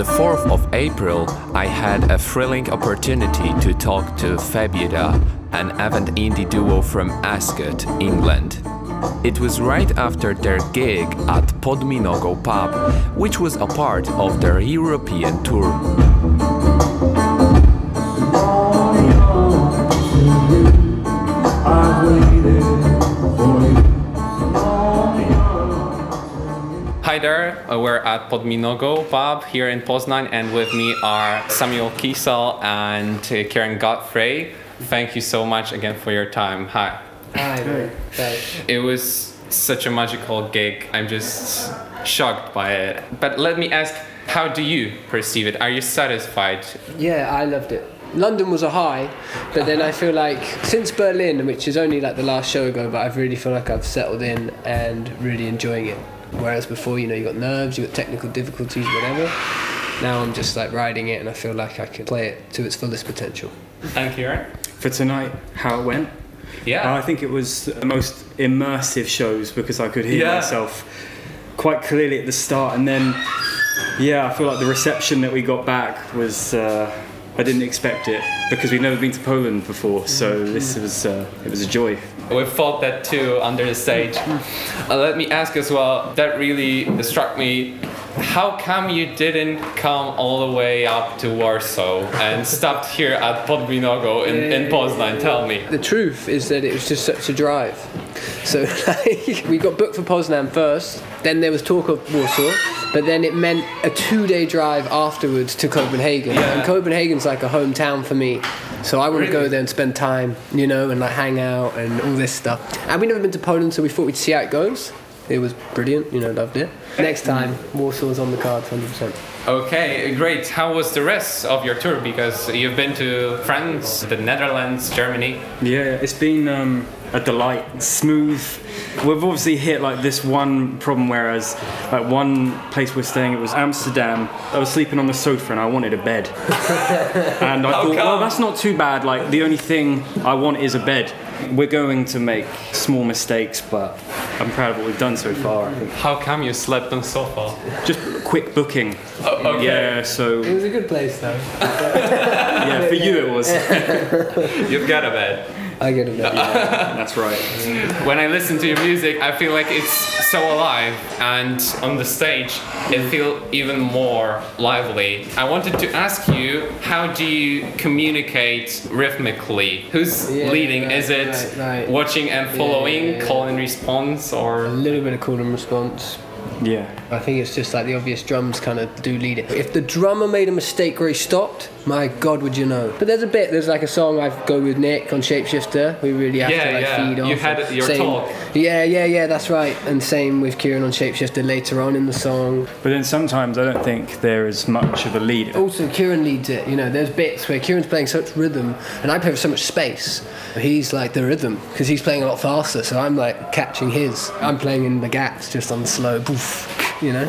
the 4th of April, I had a thrilling opportunity to talk to Febueder, an avant indie duo from Ascot, England. It was right after their gig at Pod Minogą pub, which was a part of their European tour. Hi there, uh, we're at Pod Minogą pub here in Poznan, and with me are Samuel Kiesel and uh, Kieran Godfrey. Thank you so much again for your time. Hi. Hi, It was such a magical gig. I'm just shocked by it. But let me ask, how do you perceive it? Are you satisfied? Yeah, I loved it. London was a high, but then I feel like since Berlin, which is only like the last show ago, but I really feel like I've settled in and really enjoying it. Whereas before, you know, you got nerves, you got technical difficulties, whatever. Now I'm just like riding it, and I feel like I can play it to its fullest potential. And Kieran? for tonight how it went. Yeah. I think it was the most immersive shows because I could hear Yeah. myself quite clearly at the start, and then yeah, I feel like the reception that we got back was uh, I didn't expect it because we've never been to Poland before, so this was uh, it was a joy. We felt that too under the stage. Uh, let me ask as well, that really struck me. How come you didn't come all the way up to Warsaw and stopped here at Pod Minogą in, in Poznan? Tell me. The truth is that it was just such a drive. So like, we got booked for Poznan first, then there was talk of Warsaw, but then it meant a two-day drive afterwards to Copenhagen. Yeah. And Copenhagen's like a hometown for me, so I want to go there and spend time, you know, and like hang out and all this stuff. And we never been to Poland, so we thought we'd see how it goes. It was brilliant, you know, loved it. Next time, Warsaw's on the cards, 100%. Okay, great. How was the rest of your tour? Because you've been to France, the Netherlands, Germany. Yeah, it's been um, a delight, smooth. We've obviously hit like this one problem, whereas like one place we're staying, it was Amsterdam. I was sleeping on the sofa and I wanted a bed, and I How thought, well, that's not too bad. Like the only thing I want is a bed. We're going to make small mistakes, but I'm proud of what we've done so far. How come you slept on sofa? Just quick booking. Oh, okay. Yeah, so It was a good place, though. yeah, for you it was. You've got a bed. I get it. That's right. When I listen to your music, I feel like it's so alive, and on the stage, it feels even more lively. I wanted to ask you, how do you communicate rhythmically? Who's Yeah, leading? right, Is it right, right. watching and following, yeah, yeah. call and response, or A little bit of call and response. Yeah. I think it's just like the obvious drums kind of do lead it. If the drummer made a mistake where he stopped, my God, would you know? But there's a bit. There's like a song I go with Nick on Shapeshifter. We really have Yeah, to like yeah. feed off. You had and your same- talk. Yeah, yeah, yeah. That's right. And same with Kieran on Shapeshifter later on in the song. But then sometimes I don't think there is much of a lead. Also, Kieran leads it. You know, there's bits where Kieran's playing such rhythm, and I play with so much space. He's like the rhythm because he's playing a lot faster, so I'm like catching his. I'm playing in the gaps just on the slow, poof, you know.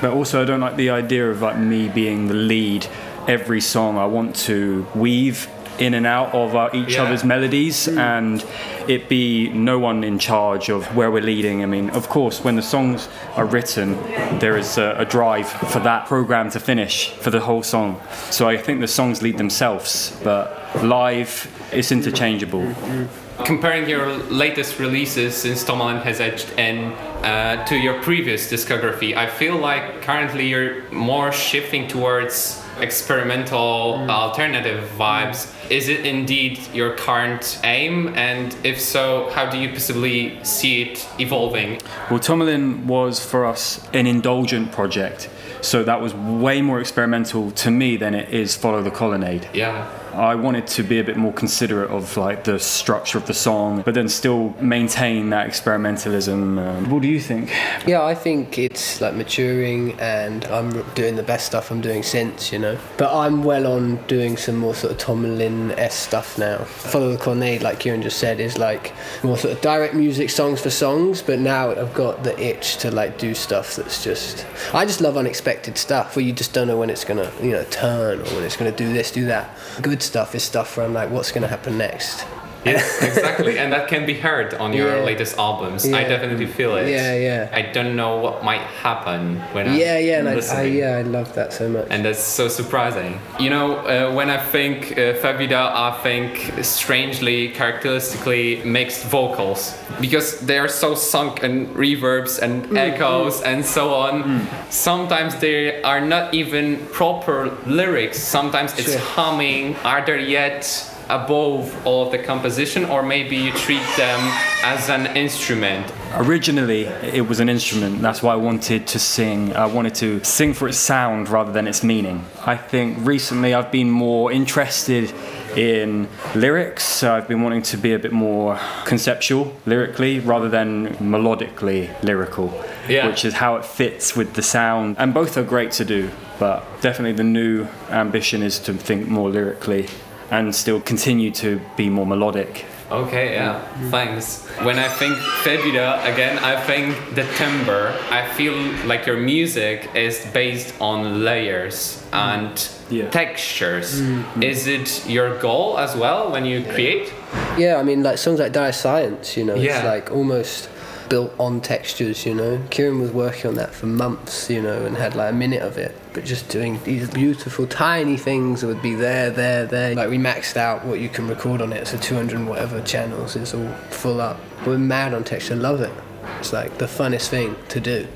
But also, I don't like the idea of like me being the lead every song. I want to weave in and out of uh, each Yeah. other's melodies hmm. and it be no one in charge of where we're leading. I mean, of course, when the songs are written, there is a, a drive for that program to finish for the whole song. So I think the songs lead themselves, but live, it's interchangeable. Hmm, hmm, comparing your latest releases since Tomalin has edged in uh, to your previous discography, I feel like currently you're more shifting towards experimental alternative vibes. Is it indeed your current aim? And if so, how do you possibly see it evolving? Well, Tomalin was for us an indulgent project, so that was way more experimental to me than it is Follow the Colonnade. Yeah. I wanted to be a bit more considerate of like the structure of the song, but then still maintain that experimentalism. Um, what do you think? Yeah, I think it's like maturing, and I'm doing the best stuff I'm doing since, you know. But I'm well on doing some more sort of Tomalin s stuff now. Follow the Colonnade, like Kieran just said, is like more sort of direct music, songs for songs. But now I've got the itch to like do stuff that's just. I just love unexpected stuff where you just don't know when it's gonna, you know, turn or when it's gonna do this, do that. Good stuff is stuff where I'm like, what's gonna happen next? Yes, exactly, and that can be heard on your Yeah. latest albums. I definitely feel it. Yeah, yeah. I don't know what might happen when I'm yeah, yeah, and I, I, yeah, I love that so much. and that's so surprising. You know, uh, when I think uh, Febueder, I think strangely, characteristically mixed vocals because they are so sunk and reverbs and Mm, echoes and so on. Sometimes they are not even proper lyrics. Sometimes it's Sure. humming. Are there yet? Above all of the composition or maybe you treat them as an instrument Originally, it was an instrument. That's why I wanted to sing. I wanted to sing for its sound rather than its meaning. I think recently I've been more interested in lyrics. So I've been wanting to be a bit more conceptual lyrically rather than melodically lyrical, Yeah. which is how it fits with the sound. And both are great to do, but definitely the new ambition is to think more lyrically and still continue to be more melodic. Okay, yeah, thanks. When I think Febueder, again, I think the timbre. I feel like your music is based on layers and mm. Yeah. textures. Mm. Mm. Is it your goal as well when you create? Yeah, I mean, like songs like Dire Science, you know, Yeah. it's like almost built on textures, you know. Kieran was working on that for months, you know, and had like a minute of it, but just doing these beautiful tiny things that would be there, there, there. Like we maxed out what you can record on it, so 200 and whatever channels is all full up. We're mad on texture, love it. It's like the funnest thing to do.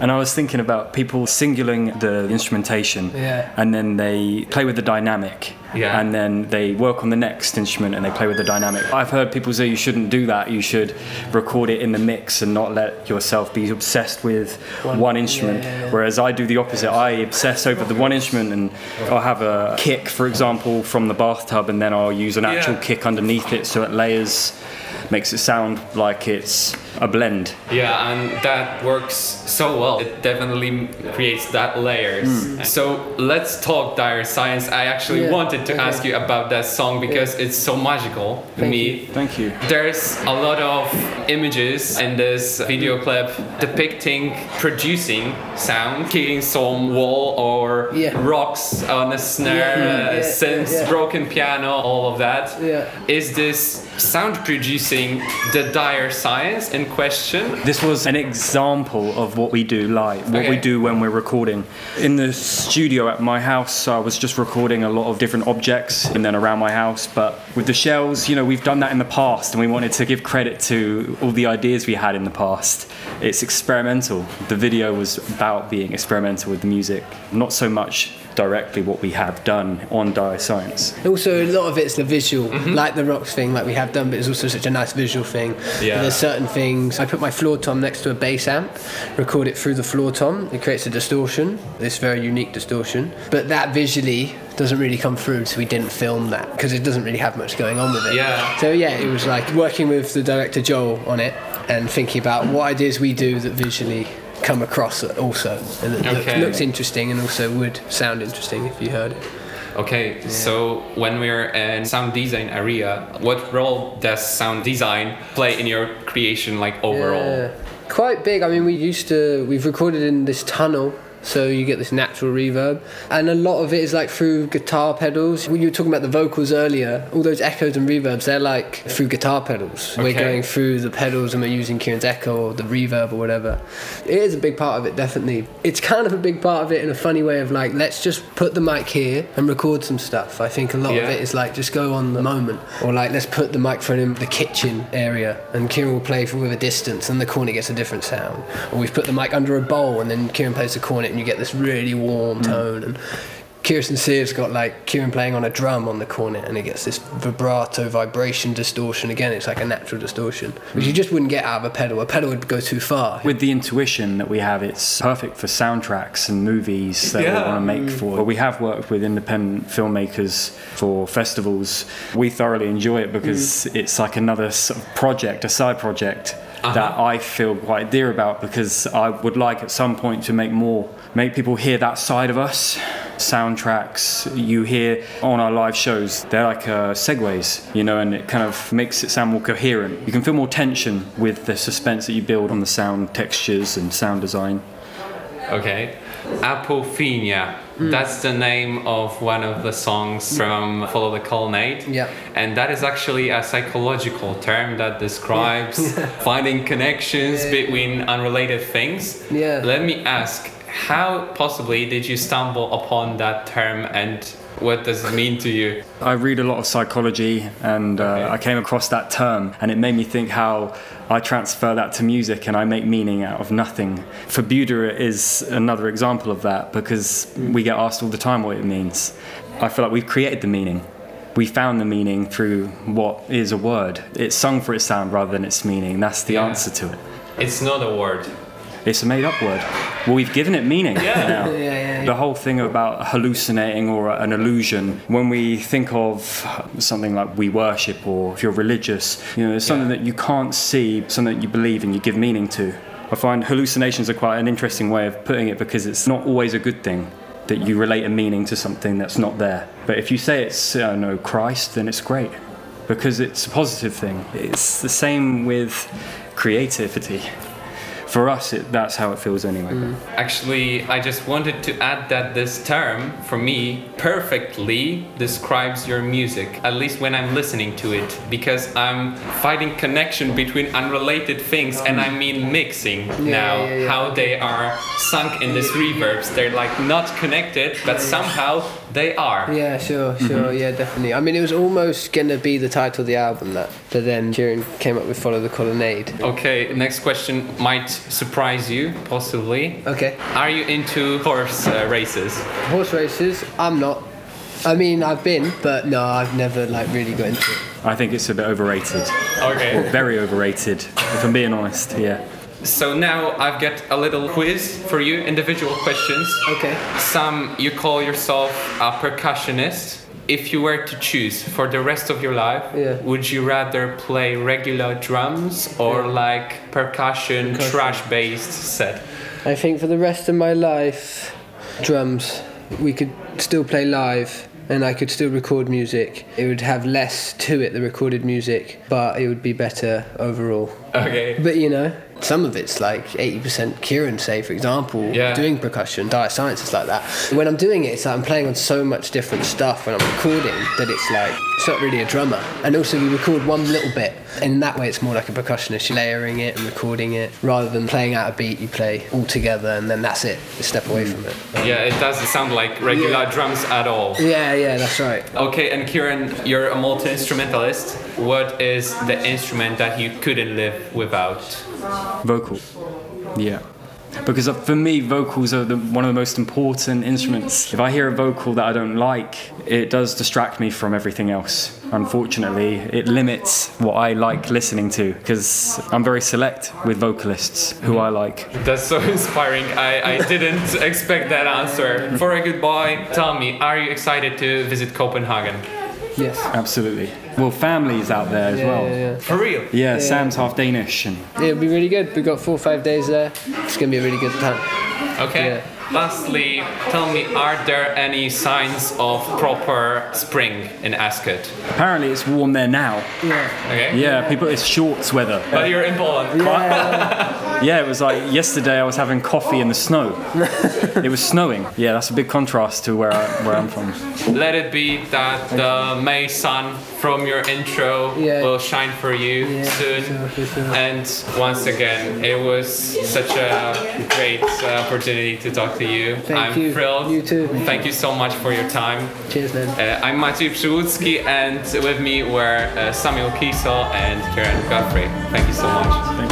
And I was thinking about people singling the instrumentation Yeah. and then they play with the dynamic. Yeah. And then they work on the next instrument and they play with the dynamic. I've heard people say you shouldn't do that. You should record it in the mix and not let yourself be obsessed with one, instrument. yeah, yeah. Whereas I do the opposite. I obsess over the one instrument and I'll have a kick, for example, from the bathtub and then I'll use an actual kick underneath it so it layers, makes it sound like it's a blend. Yeah, and that works so well. It definitely creates that layers. So let's talk Dire Science. I actually Yeah, wanted to okay. ask you about that song because it's so magical to Thank me. Thank you. There's a lot of images in this video clip depicting producing sound, kicking some wall or Yeah. rocks on a snare, Yeah, uh, yeah, synths, yeah, yeah. broken piano, all of that. Yeah. Is this sound producing the dire science in question? This was an example of what we do live, what we do when we're recording. In the studio at my house, I was just recording a lot of different objects and then around my house. But with the shells, you know, we've done that in the past and we wanted to give credit to all the ideas we had in the past. It's experimental. The video was about being experimental with the music, not so much directly what we have done on Dire Science. Also, a lot of it's the visual, mm-hmm. like the rocks thing, like we have done, but it's also such a nice visual thing. Yeah. There's certain things. I put my floor tom next to a bass amp, record it through the floor tom. It creates a distortion, this very unique distortion. But that visually doesn't really come through, so we didn't film that because it doesn't really have much going on with it. Yeah. So yeah, it was like working with the director Joel on it and thinking about what ideas we do that visually come across also and look- Okay. looks interesting and also would sound interesting if you heard it. Okay, so when we're in sound design area, what role does sound design play in your creation, like overall? Yeah. Quite big. I mean, we used to, we've recorded in this tunnel, so you get this natural reverb. And a lot of it is like through guitar pedals. When you were talking about the vocals earlier, all those echoes and reverbs, they're like through guitar pedals. We're going through the pedals and we're using Kieran's echo or the reverb or whatever. It is a big part of it, definitely. It's kind of a big part of it in a funny way of like, let's just put the mic here and record some stuff. I think a lot of it is like, just go on the moment. Or like, let's put the microphone in the kitchen area and Kieran will play from with a distance and the cornet gets a different sound. Or we've put the mic under a bowl and then Kieran plays the cornet and you get this really warm mm. tone. And Kirsten Sear's got like Kieran playing on a drum on the cornet and it gets this vibrato vibration distortion. Again, it's like a natural distortion, which you mm. just wouldn't get out of a pedal. A pedal would go too far. With the intuition that we have, it's perfect for soundtracks and movies that Yeah. we want to make mm. for. But we have worked with independent filmmakers for festivals. We thoroughly enjoy it because it's like another sort of project, a side project that I feel quite dear about because I would like at some point to make more, make people hear that side of us. Soundtracks you hear on our live shows, they're like uh, segues, you know, and it kind of makes it sound more coherent. You can feel more tension with the suspense that you build on the sound textures and sound design. Okay. Apophenia. Mm. That's the name of one of the songs mm. from Follow the Colonnade. Yeah. And that is actually a psychological term that describes finding connections Yeah. between unrelated things. Yeah. Let me ask, how possibly did you stumble upon that term and what does it mean to you? I read a lot of psychology and uh, Okay. I came across that term and it made me think how I transfer that to music and I make meaning out of nothing. Febueder is another example of that because we get asked all the time what it means. I feel like we've created the meaning. We found the meaning through what is a word. It's sung for its sound rather than its meaning. That's the Yeah. answer to it. It's not a word. It's a made up word. Well, we've given it meaning now. Yeah, yeah, yeah. The whole thing about hallucinating or an illusion, when we think of something like we worship or if you're religious, you know, it's something Yeah. that you can't see, something that you believe and you give meaning to. I find hallucinations are quite an interesting way of putting it because it's not always a good thing that you relate a meaning to something that's not there. But if you say it's, I don't know, Christ, then it's great because it's a positive thing. It's the same with creativity. For us, it, that's how it feels anyway. Mm. Actually, I just wanted to add that this term, for me, perfectly describes your music, at least when I'm listening to it, because I'm finding connection between unrelated things, and I mean mixing now, yeah, yeah. how they are sunk in these reverbs. They're like not connected, but somehow they are. Yeah, sure, mm-hmm. sure, yeah, definitely. I mean, it was almost gonna be the title of the album that, but then Kieran came up with "Follow the Colonnade." Okay, next question might surprise you, possibly. Okay, Are you into horse uh, races? horse races. I'm not. I mean, I've been, but no, I've never like really got into it. I think it's a bit overrated. Okay. Very overrated, if I'm being honest, yeah. So now I've got a little quiz for you, individual questions. Okay. Some you call yourself a percussionist. If you were to choose for the rest of your life, Yeah. would you rather play regular drums or Yeah. like percussion, Percussion. trash-based set? I think for the rest of my life, drums. We could still play live and I could still record music. It would have less to it, the recorded music, but it would be better overall. Okay. But you know, some of it's like 80% Kieran, say, for example, Yeah. doing percussion, dire science is like that. When I'm doing it, it's like I'm playing on so much different stuff when I'm recording that it's like, it's not really a drummer. And also, we record one little bit, in that way, it's more like a percussionist. You're layering it and recording it rather than playing out a beat, you play all together and then that's it. You step away from it. Yeah, it doesn't sound like regular Yeah. drums at all. Yeah, yeah, that's right. Okay, and Kieran, you're a multi instrumentalist. What is the instrument that you couldn't live without? Vocal. Yeah. Because uh, for me, vocals are the, one of the most important instruments. If I hear a vocal that I don't like, it does distract me from everything else. Unfortunately, it limits what I like listening to because I'm very select with vocalists who I like. That's so inspiring. I, I didn't expect that answer. For a goodbye, tell me, are you excited to visit Copenhagen? Yes. Absolutely. Well, families out there as Yeah, well. yeah, yeah. For real? Yeah, Sam's half Danish, and It'll be really good. We've got four or five days there. It's going to be a really good time. Okay. Yeah. Lastly, tell me, are there any signs of proper spring in Ascot? apparently it's warm there now. Yeah. Okay. Yeah, people, it's shorts weather. But you're in Poland. Yeah, yeah, it was like yesterday I was having coffee in the snow. it was snowing. Yeah, that's a big contrast to where, I, where I'm from. Let it be that the May sun from your intro Yeah. will shine for you Yeah, soon. for sure, sure. And once again, it was such a great uh, opportunity to talk to you. Thank I'm you. thrilled. You too. Thank you so much for your time. Cheers, man. Uh, I'm Maciej Przyłódzki and with me were uh, Samuel Kiesel and Kieran Godfrey. Thank you so much. Thank